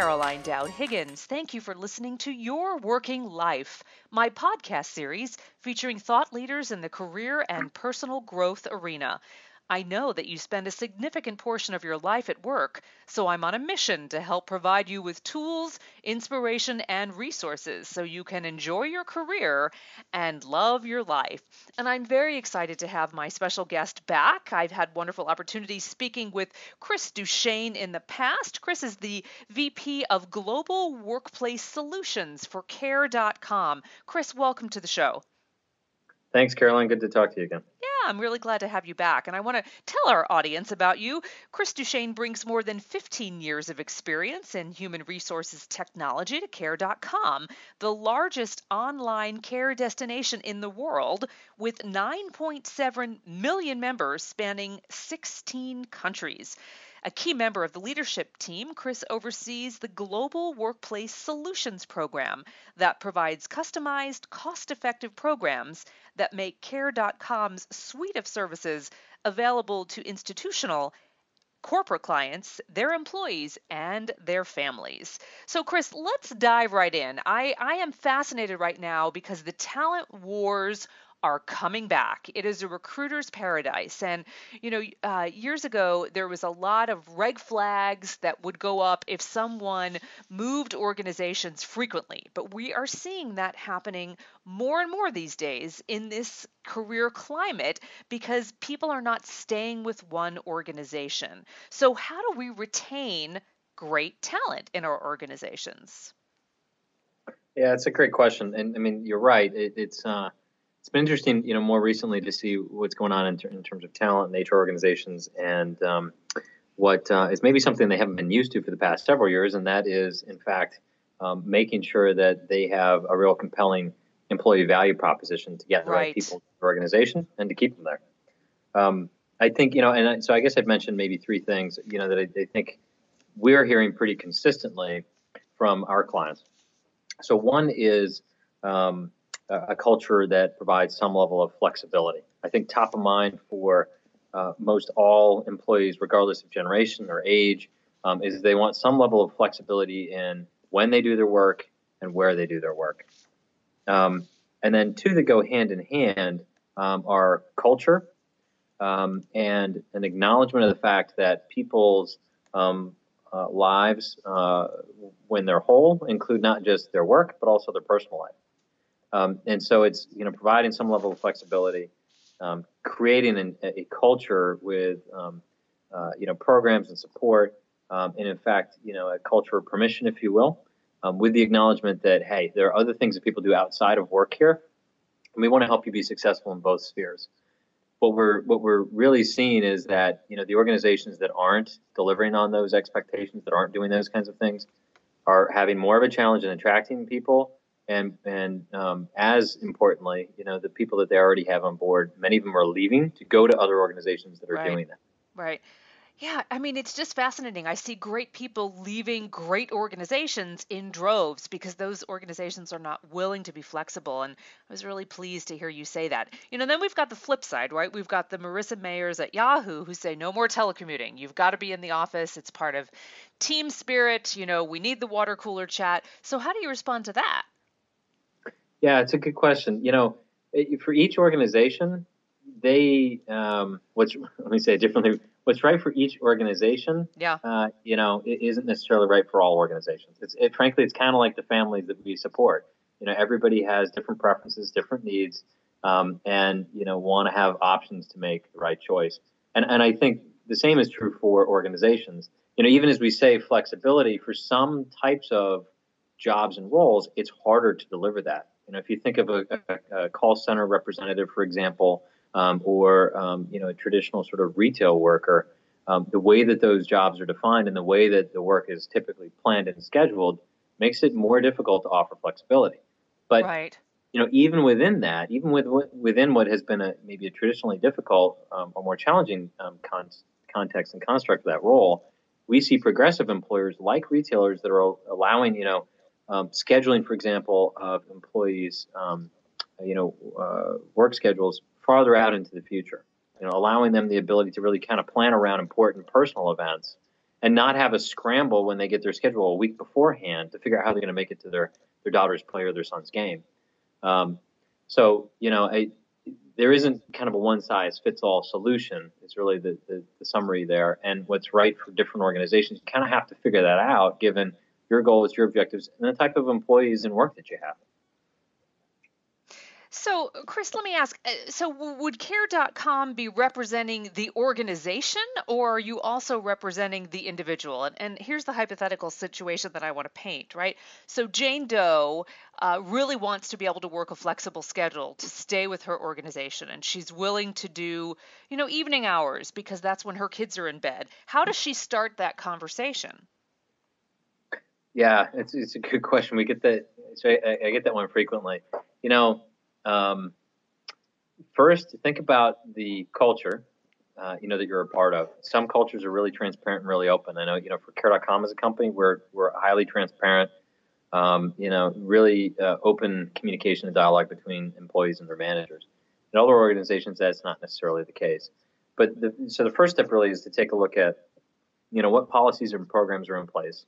Caroline Dowd Higgins. Thank you for listening to Your Working Life, my podcast series featuring thought leaders in the career and personal growth arena. I know that you spend a significant portion of your life at work, so I'm on a mission to help provide you with tools, inspiration, and resources so you can enjoy your career and love your life. And I'm very excited to have my special guest back. I've had wonderful opportunities speaking with Chris Duchesne in the past. Chris is the VP of Global Workplace Solutions for Care.com. Chris, welcome to the show. Thanks, Caroline. Good to talk to you again. Yeah, I'm really glad to have you back. And I want to tell our audience about you. Chris Duchesne brings more than 15 years of experience in human resources technology to care.com, the largest online care destination in the world with 9.7 million members spanning 16 countries. A key member of the leadership team, Chris oversees the Global Workplace Solutions Program that provides customized, cost effective programs that make Care.com's suite of services available to institutional corporate clients, their employees, and their families. So, Chris, let's dive right in. I, I am fascinated right now because the talent wars are coming back. It is a recruiter's paradise. And, you know, uh, years ago, there was a lot of red flags that would go up if someone moved organizations frequently. But we are seeing that happening more and more these days in this career climate because people are not staying with one organization. So, how do we retain great talent in our organizations? Yeah, it's a great question, and I mean you're right. It, it's uh, it's been interesting, you know, more recently to see what's going on in, ter- in terms of talent HR organizations and um, what uh, is maybe something they haven't been used to for the past several years, and that is, in fact, um, making sure that they have a real compelling employee value proposition to get the right, right people in the organization and to keep them there. Um, I think, you know, and I, so I guess I'd mention maybe three things, you know, that I, I think we're hearing pretty consistently from our clients. So one is um, a culture that provides some level of flexibility. I think top of mind for uh, most all employees, regardless of generation or age, um, is they want some level of flexibility in when they do their work and where they do their work. Um, and then two that go hand in hand um, are culture um, and an acknowledgement of the fact that people's um, uh, lives, uh, when they're whole, include not just their work but also their personal life. Um, and so it's you know providing some level of flexibility, um, creating an, a culture with um, uh, you know programs and support, um, and in fact you know a culture of permission, if you will, um, with the acknowledgement that hey, there are other things that people do outside of work here, and we want to help you be successful in both spheres. What we're what we're really seeing is that you know the organizations that aren't delivering on those expectations, that aren't doing those kinds of things, are having more of a challenge in attracting people and and um, as importantly, you know, the people that they already have on board, many of them are leaving to go to other organizations that are right. doing that. Right. Yeah, I mean, it's just fascinating. I see great people leaving great organizations in droves because those organizations are not willing to be flexible. And I was really pleased to hear you say that. You know, then we've got the flip side, right? We've got the Marissa Mayers at Yahoo who say no more telecommuting. You've got to be in the office. It's part of team spirit. You know, we need the water cooler chat. So, how do you respond to that? Yeah, it's a good question. You know, for each organization, they um, what's let me say it differently. What's right for each organization, yeah, uh, you know, it isn't necessarily right for all organizations. It's it, frankly, it's kind of like the families that we support. You know, everybody has different preferences, different needs, um, and you know, want to have options to make the right choice. And and I think the same is true for organizations. You know, even as we say flexibility for some types of jobs and roles, it's harder to deliver that. You know, if you think of a, a, a call center representative, for example, um, or um, you know, a traditional sort of retail worker, um, the way that those jobs are defined and the way that the work is typically planned and scheduled makes it more difficult to offer flexibility. But right. you know, even within that, even with within what has been a maybe a traditionally difficult um, or more challenging um, con- context and construct of that role, we see progressive employers like retailers that are allowing you know um, scheduling, for example, of employees, um, you know, uh, work schedules farther out into the future. You know, allowing them the ability to really kind of plan around important personal events and not have a scramble when they get their schedule a week beforehand to figure out how they're going to make it to their their daughter's play or their son's game. Um, so you know, I, there isn't kind of a one size fits all solution. It's really the, the, the summary there, and what's right for different organizations. You kind of have to figure that out given your goals, your objectives, and the type of employees and work that you have. So, Chris, let me ask uh, so, would care.com be representing the organization, or are you also representing the individual? And, and here's the hypothetical situation that I want to paint, right? So, Jane Doe uh, really wants to be able to work a flexible schedule to stay with her organization, and she's willing to do, you know, evening hours because that's when her kids are in bed. How does she start that conversation? Yeah, it's, it's a good question. We get that. So I, I get that one frequently. You know, um, first, think about the culture, uh, you know, that you're a part of. Some cultures are really transparent and really open. I know, you know, for Care.com as a company, we're, we're highly transparent, um, you know, really uh, open communication and dialogue between employees and their managers. In other organizations, that's not necessarily the case. But the, so the first step really is to take a look at, you know, what policies and programs are in place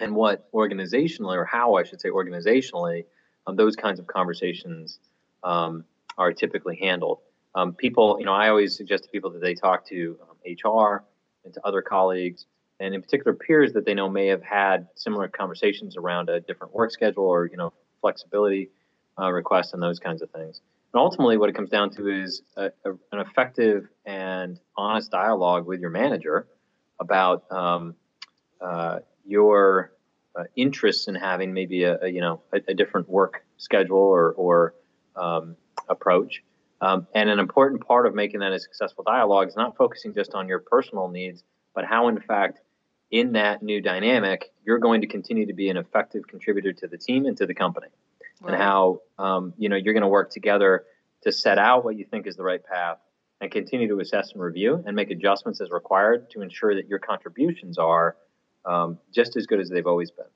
and what organizationally, or how I should say organizationally, um, those kinds of conversations um, are typically handled. Um, people, you know, I always suggest to people that they talk to HR um, and to other colleagues, and in particular peers that they know may have had similar conversations around a different work schedule or you know flexibility uh, requests and those kinds of things. And ultimately, what it comes down to is a, a, an effective and honest dialogue with your manager about um, uh, interests in having maybe a, a you know a, a, different work schedule or, or um, approach. Um, and an important part of making that a successful dialogue is not focusing just on your personal needs, but how, in fact, in that new dynamic, you're going to continue to be an effective contributor to the team and to the company, right. and how um, you know you're going to work together to set out what you think is the right path and continue to assess and review and make adjustments as required to ensure that your contributions are um, just as good as they've always been.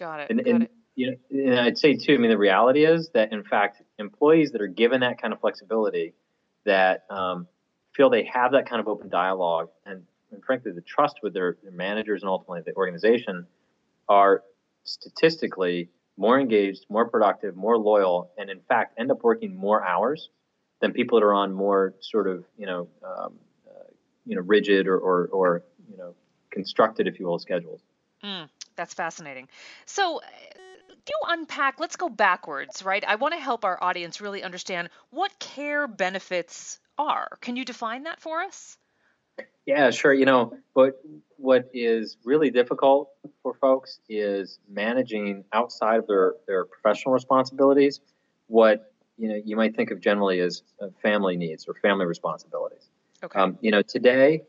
Got it. And, Got and, it. You know, and I'd say too. I mean, the reality is that in fact, employees that are given that kind of flexibility, that um, feel they have that kind of open dialogue, and, and frankly, the trust with their, their managers and ultimately the organization, are statistically more engaged, more productive, more loyal, and in fact end up working more hours than people that are on more sort of you know um, uh, you know rigid or, or, or you know constructed, if you will, schedules. Mm, that's fascinating. So, uh, do unpack, let's go backwards, right? I want to help our audience really understand what care benefits are. Can you define that for us? Yeah, sure. You know, but what is really difficult for folks is managing outside of their, their professional responsibilities what you know you might think of generally as uh, family needs or family responsibilities. Okay. Um, you know, today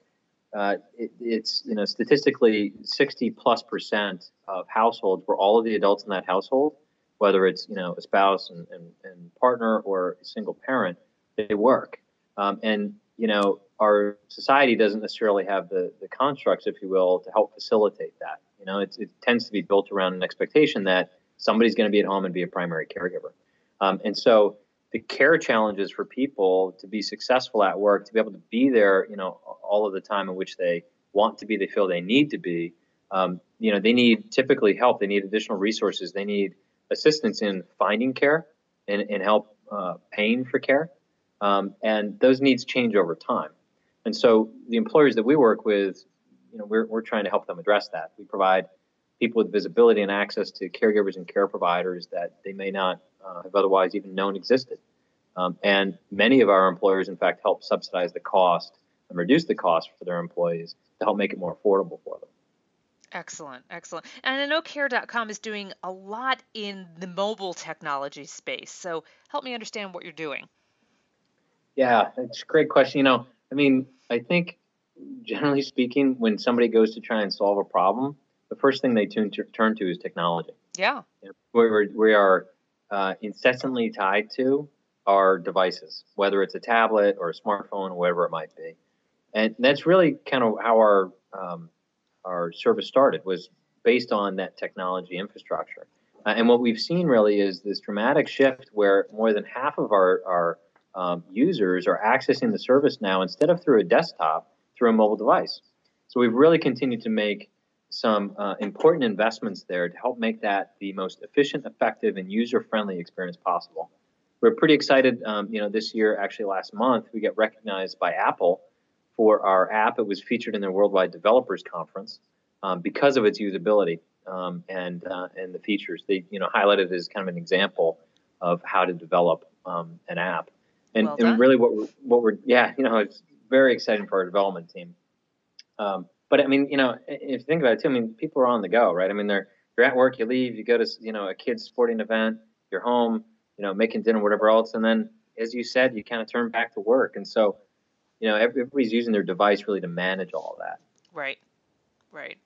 uh, it, it's you know statistically 60 plus percent of households where all of the adults in that household, whether it's you know a spouse and, and, and partner or a single parent, they work. Um, and you know our society doesn't necessarily have the, the constructs, if you will, to help facilitate that. You know, it tends to be built around an expectation that somebody's going to be at home and be a primary caregiver. Um, and so the care challenges for people to be successful at work, to be able to be there, you know, all of the time in which they want to be, they feel they need to be. Um, you know, they need typically help. They need additional resources. They need assistance in finding care and, and help uh, paying for care. Um, and those needs change over time. And so the employers that we work with, you know, we're, we're trying to help them address that. We provide people with visibility and access to caregivers and care providers that they may not uh, have otherwise even known existed. Um, and many of our employers, in fact, help subsidize the cost and reduce the cost for their employees to help make it more affordable for them. Excellent, excellent. And I know care.com is doing a lot in the mobile technology space. So help me understand what you're doing. Yeah, it's a great question. You know, I mean, I think generally speaking, when somebody goes to try and solve a problem, the first thing they turn to, turn to is technology. Yeah. We're, we are uh, incessantly tied to our devices, whether it's a tablet or a smartphone or whatever it might be. And that's really kind of how our um, our service started was based on that technology infrastructure. Uh, and what we've seen really is this dramatic shift where more than half of our, our um, users are accessing the service now instead of through a desktop, through a mobile device. So we've really continued to make some uh, important investments there to help make that the most efficient, effective, and user-friendly experience possible. We're pretty excited. Um, you know, this year, actually last month, we get recognized by Apple for our app. It was featured in their Worldwide Developers Conference um, because of its usability um, and uh, and the features. They you know highlighted it as kind of an example of how to develop um, an app. And, well and really, what we're, what we're yeah, you know, it's very exciting for our development team. Um, but I mean, you know, if you think about it too, I mean, people are on the go, right? I mean, they're you're at work, you leave, you go to you know a kid's sporting event, you're home, you know, making dinner, whatever else, and then as you said, you kind of turn back to work, and so you know everybody's using their device really to manage all that. Right, right.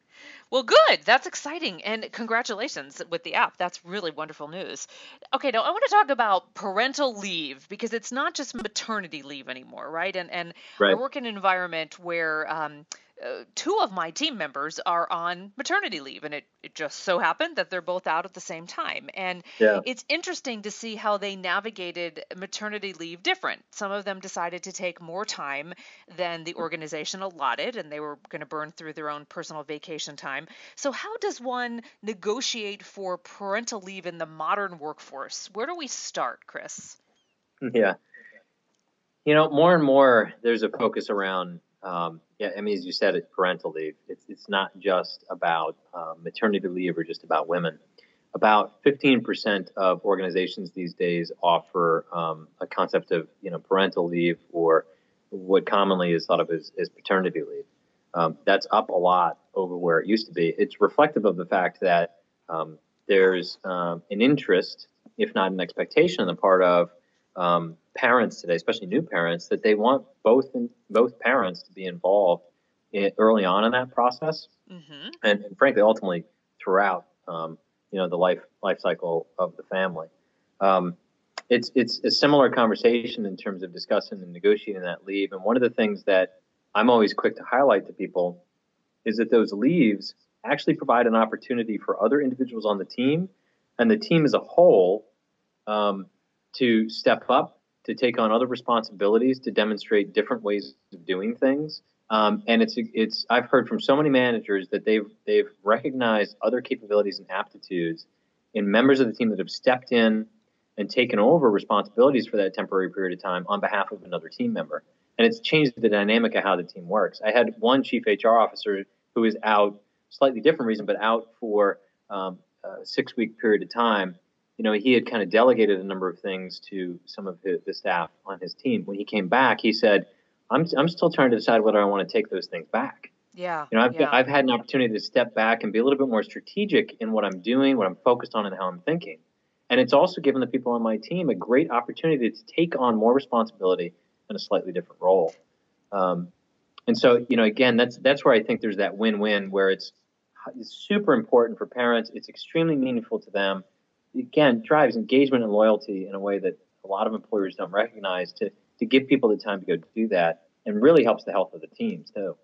Well, good. That's exciting. And congratulations with the app. That's really wonderful news. Okay, now I want to talk about parental leave because it's not just maternity leave anymore, right? And and right. I work in an environment where um, uh, two of my team members are on maternity leave, and it, it just so happened that they're both out at the same time. And yeah. it's interesting to see how they navigated maternity leave different. Some of them decided to take more time than the organization allotted, and they were going to burn through their own personal vacation time. So, how does one negotiate for parental leave in the modern workforce? Where do we start, Chris? Yeah. You know, more and more there's a focus around um, yeah, I mean, as you said, it's parental leave. It's it's not just about um, maternity leave or just about women. About 15% of organizations these days offer um, a concept of you know parental leave or what commonly is thought of as, as paternity leave. Um, that's up a lot over where it used to be. It's reflective of the fact that um, there's um, an interest, if not an expectation, on the part of parents today, especially new parents, that they want both both parents to be involved in, early on in that process, mm-hmm. and, and, frankly, ultimately throughout, um, you know, the life life cycle of the family. Um, it's it's a similar conversation in terms of discussing and negotiating that leave. And one of the things that I'm always quick to highlight to people is that those leaves actually provide an opportunity for other individuals on the team and the team as a whole um, to step up, to take on other responsibilities, to demonstrate different ways of doing things. Um, and it's it's I've heard from so many managers that they've they've recognized other capabilities and aptitudes in members of the team that have stepped in and taken over responsibilities for that temporary period of time on behalf of another team member. And it's changed the dynamic of how the team works. I had one chief HR officer who was out, slightly different reason, but out for um, a six week period of time you know, he had kind of delegated a number of things to some of his, the staff on his team. When he came back, he said, I'm, I'm still trying to decide whether I want to take those things back. Yeah. You know, I've, yeah. I've had an opportunity to step back and be a little bit more strategic in what I'm doing, what I'm focused on, and how I'm thinking. And it's also given the people on my team a great opportunity to take on more responsibility in a slightly different role. Um, and so, you know, again, that's that's where I think there's that win-win where it's, it's super important for parents. It's extremely meaningful to them again drives engagement and loyalty in a way that a lot of employers don't recognize to to give people the time to go do that and really helps the health of the teams too.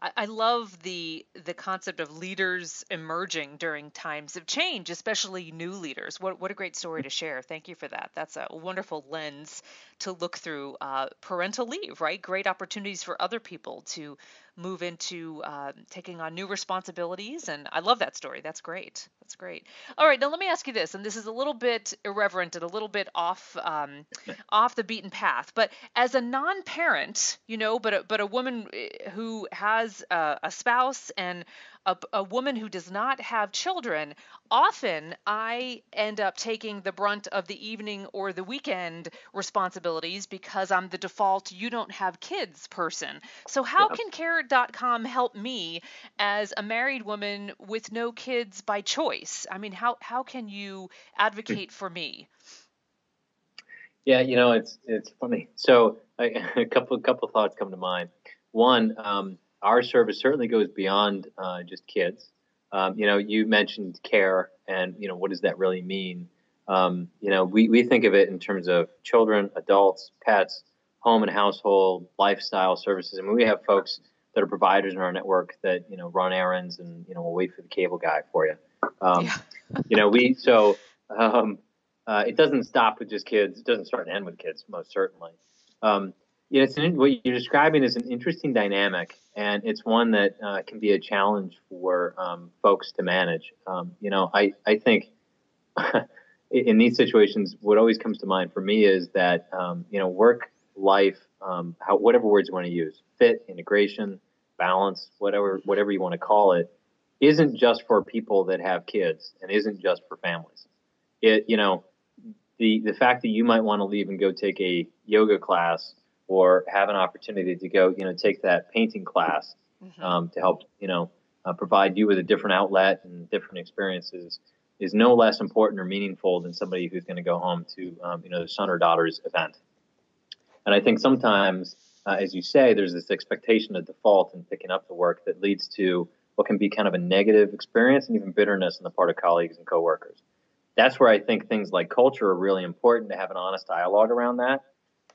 I, love the the concept of leaders emerging during times of change, especially new leaders. What what a great story to share. Thank you for that. That's a wonderful lens to look through uh, parental leave, right? Great opportunities for other people to move into uh, taking on new responsibilities. And I love that story. That's great. That's great. All right, now let me ask you this, and this is a little bit irreverent and a little bit off um, off the beaten path. But as a non-parent, you know, but a, but a woman eh, who has a, a spouse and a, a woman who does not have children, often I end up taking the brunt of the evening or the weekend responsibilities because I'm the default you don't have kids person. So how yeah. can Care.com help me as a married woman with no kids by choice? I mean, how how can you advocate for me? Yeah, you know, it's it's funny. So I, a couple couple thoughts come to mind. One, um, our service certainly goes beyond uh, just kids. Um, you know, you mentioned care, and you know, what does that really mean? Um, you know, we, we think of it in terms of children, adults, pets, home and household, lifestyle services. I mean, we have folks that are providers in our network that you know run errands and you know will wait for the cable guy for you. Um, yeah. you know, we so um, uh, it doesn't stop with just kids. It doesn't start and end with kids, most certainly. Um, Yeah, it's an, what you're describing is an interesting dynamic, and it's one that uh, can be a challenge for um, folks to manage. Um, you know, I I think in these situations, what always comes to mind for me is that um, you know, work life, um, how, whatever words you want to use, fit, integration, balance, whatever whatever you want to call it, isn't just for people that have kids and isn't just for families. It you know, the the fact that you might want to leave and go take a yoga class or have an opportunity to go, you know, take that painting class mm-hmm. um, to help, you know, uh, provide you with a different outlet and different experiences is no less important or meaningful than somebody who's going to go home to, um, you know, their son or daughter's event. And I think sometimes, uh, as you say, there's this expectation of default in picking up the work that leads to what can be kind of a negative experience and even bitterness on the part of colleagues and coworkers. That's where I think things like culture are really important to have an honest dialogue around that.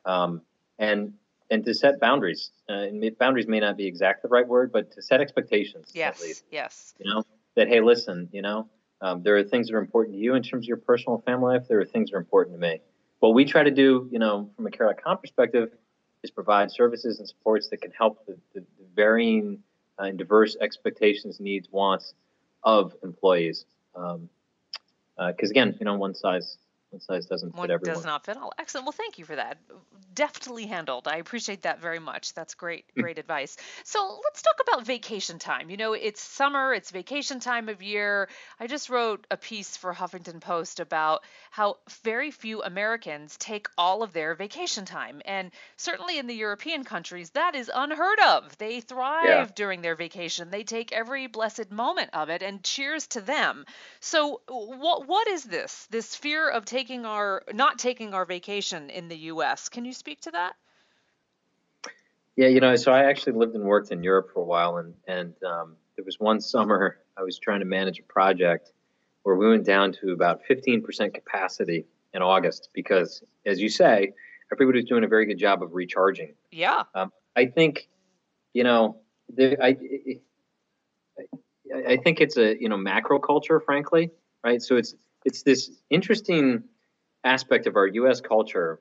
Um, and and to set boundaries. Uh, boundaries may not be exact the right word, but to set expectations. Yes. Yes. You know that hey, listen, you know, um, there are things that are important to you in terms of your personal family life. There are things that are important to me. What we try to do, you know, from a care.com perspective, is provide services and supports that can help the, the, the varying uh, and diverse expectations, needs, wants of employees. Because um, uh, again, you know, one size one size doesn't fit One everyone. does not fit all. Excellent. Well, thank you for that. Deftly handled. I appreciate that very much. That's great, hmm. great advice. So let's talk about vacation time. You know, it's summer, it's vacation time of year. I just wrote a piece for Huffington Post about how very few Americans take all of their vacation time. And certainly in the European countries, that is unheard of. They thrive yeah. during their vacation. They take every blessed moment of it and cheers to them. So what what is this? This fear of taking taking our not taking our vacation in the U.S. Can you speak to that? Yeah, you know, so I actually lived and worked in Europe for a while, and and um, there was one summer I was trying to manage a project where we went down to about 15% capacity in August because, as you say, everybody was doing a very good job of recharging. Yeah. Um, I think, you know, the, I, I think it's a you know macro culture, frankly, right? So it's it's this interesting aspect of our U.S. culture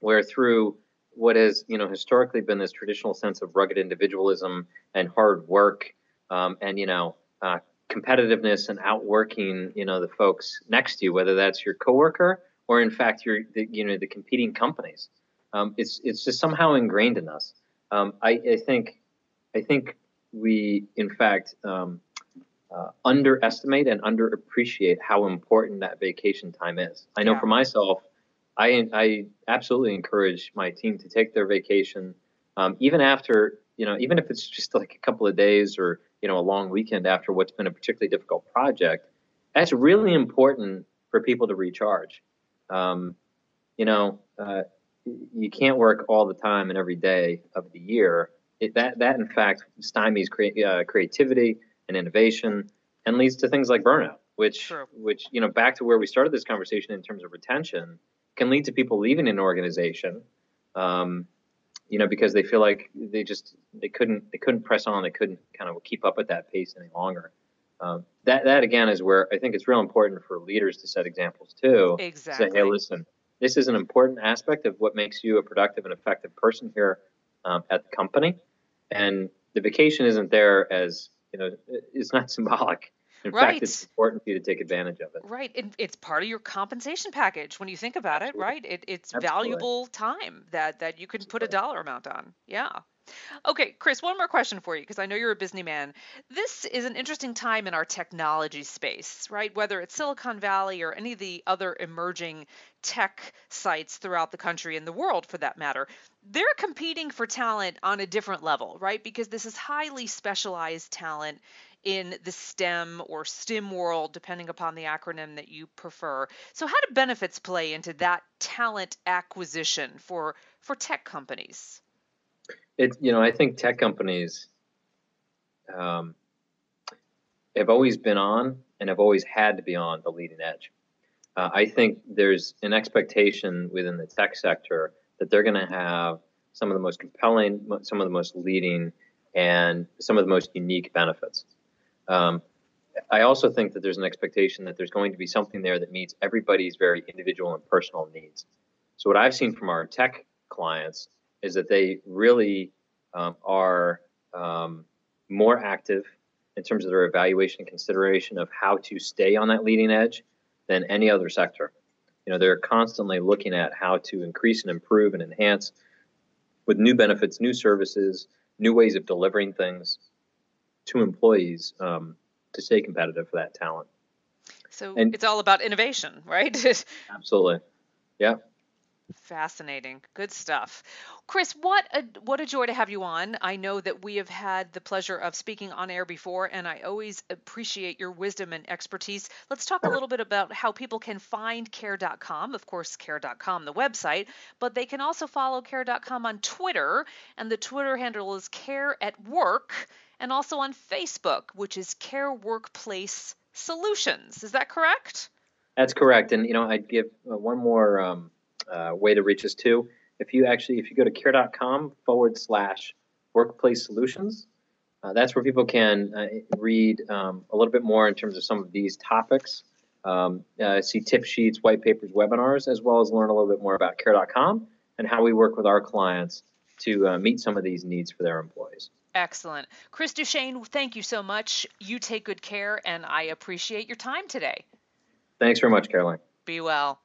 where through what has you know historically been this traditional sense of rugged individualism and hard work um, and you know uh, competitiveness and outworking you know the folks next to you whether that's your coworker or in fact your the, you know the competing companies um, it's it's just somehow ingrained in us um, I, I, think I think we in fact um, uh, underestimate and underappreciate how important that vacation time is. I know yeah. for myself, I, I absolutely encourage my team to take their vacation, um, even after, you know, even if it's just like a couple of days or, you know, a long weekend after what's been a particularly difficult project. That's really important for people to recharge. Um, you know, uh, you can't work all the time and every day of the year. It, that, that in fact stymies crea- uh, creativity and innovation and leads to things like burnout, which True. which you know back to where we started this conversation in terms of retention can lead to people leaving an organization. Um, you know, because they feel like they just they couldn't they couldn't press on, they couldn't kind of keep up at that pace any longer. Um, that that again is where I think it's real important for leaders to set examples too. Exactly. Say, hey, listen, this is an important aspect of what makes you a productive and effective person here um, at the company, and the vacation isn't there as you know, it's not symbolic. In right. fact, it's important for you to take advantage of it. Right. And it's part of your compensation package when you think about Absolutely. it, right? It, it's Absolutely. valuable time that, that you can put a dollar amount on. Yeah. Okay, Chris, one more question for you because I know you're a businessman. This is an interesting time in our technology space, right? Whether it's Silicon Valley or any of the other emerging tech sites throughout the country and the world for that matter, they're competing for talent on a different level, right? Because this is highly specialized talent in the STEM or STEAM world, depending upon the acronym that you prefer. So, how do benefits play into that talent acquisition for for tech companies? It, you know, I think tech companies um, have always been on and have always had to be on the leading edge. Uh, I think there's an expectation within the tech sector that they're going to have some of the most compelling, some of the most leading, and some of the most unique benefits. Um, I also think that there's an expectation that there's going to be something there that meets everybody's very individual and personal needs. So what I've seen from our tech clients is that they really um, are um, more active in terms of their evaluation and consideration of how to stay on that leading edge than any other sector. You know, they're constantly looking at how to increase and improve and enhance with new benefits, new services, new ways of delivering things to employees um, to stay competitive for that talent. So and, it's all about innovation, right? absolutely. Yeah. Fascinating. Good stuff. Chris, what a what a joy to have you on. I know that we have had the pleasure of speaking on air before and I always appreciate your wisdom and expertise. Let's talk a little bit about how people can find care.com. Of course, care.com the website, but they can also follow care.com on Twitter and the Twitter handle is care at work and also on Facebook, which is Care Workplace Solutions. Is that correct? That's correct. And you know, I'd give uh, one more um, uh, way to reach us too. If you actually, if you go to care.com forward slash workplace solutions, uh, that's where people can uh, read um, a little bit more in terms of some of these topics, um, uh, see tip sheets, white papers, webinars, as well as learn a little bit more about care.com and how we work with our clients to uh, meet some of these needs for their employees. Excellent. Chris Duchesne, thank you so much. You take good care, and I appreciate your time today. Thanks very much, Caroline. Be well.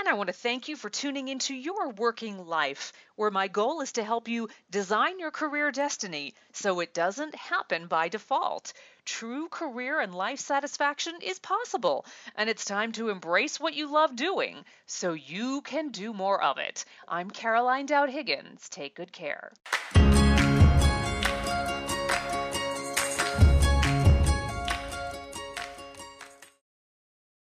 And I want to thank you for tuning into your working life, where my goal is to help you design your career destiny so it doesn't happen by default. True career and life satisfaction is possible, and it's time to embrace what you love doing so you can do more of it. I'm Caroline Dowd Higgins. Take good care.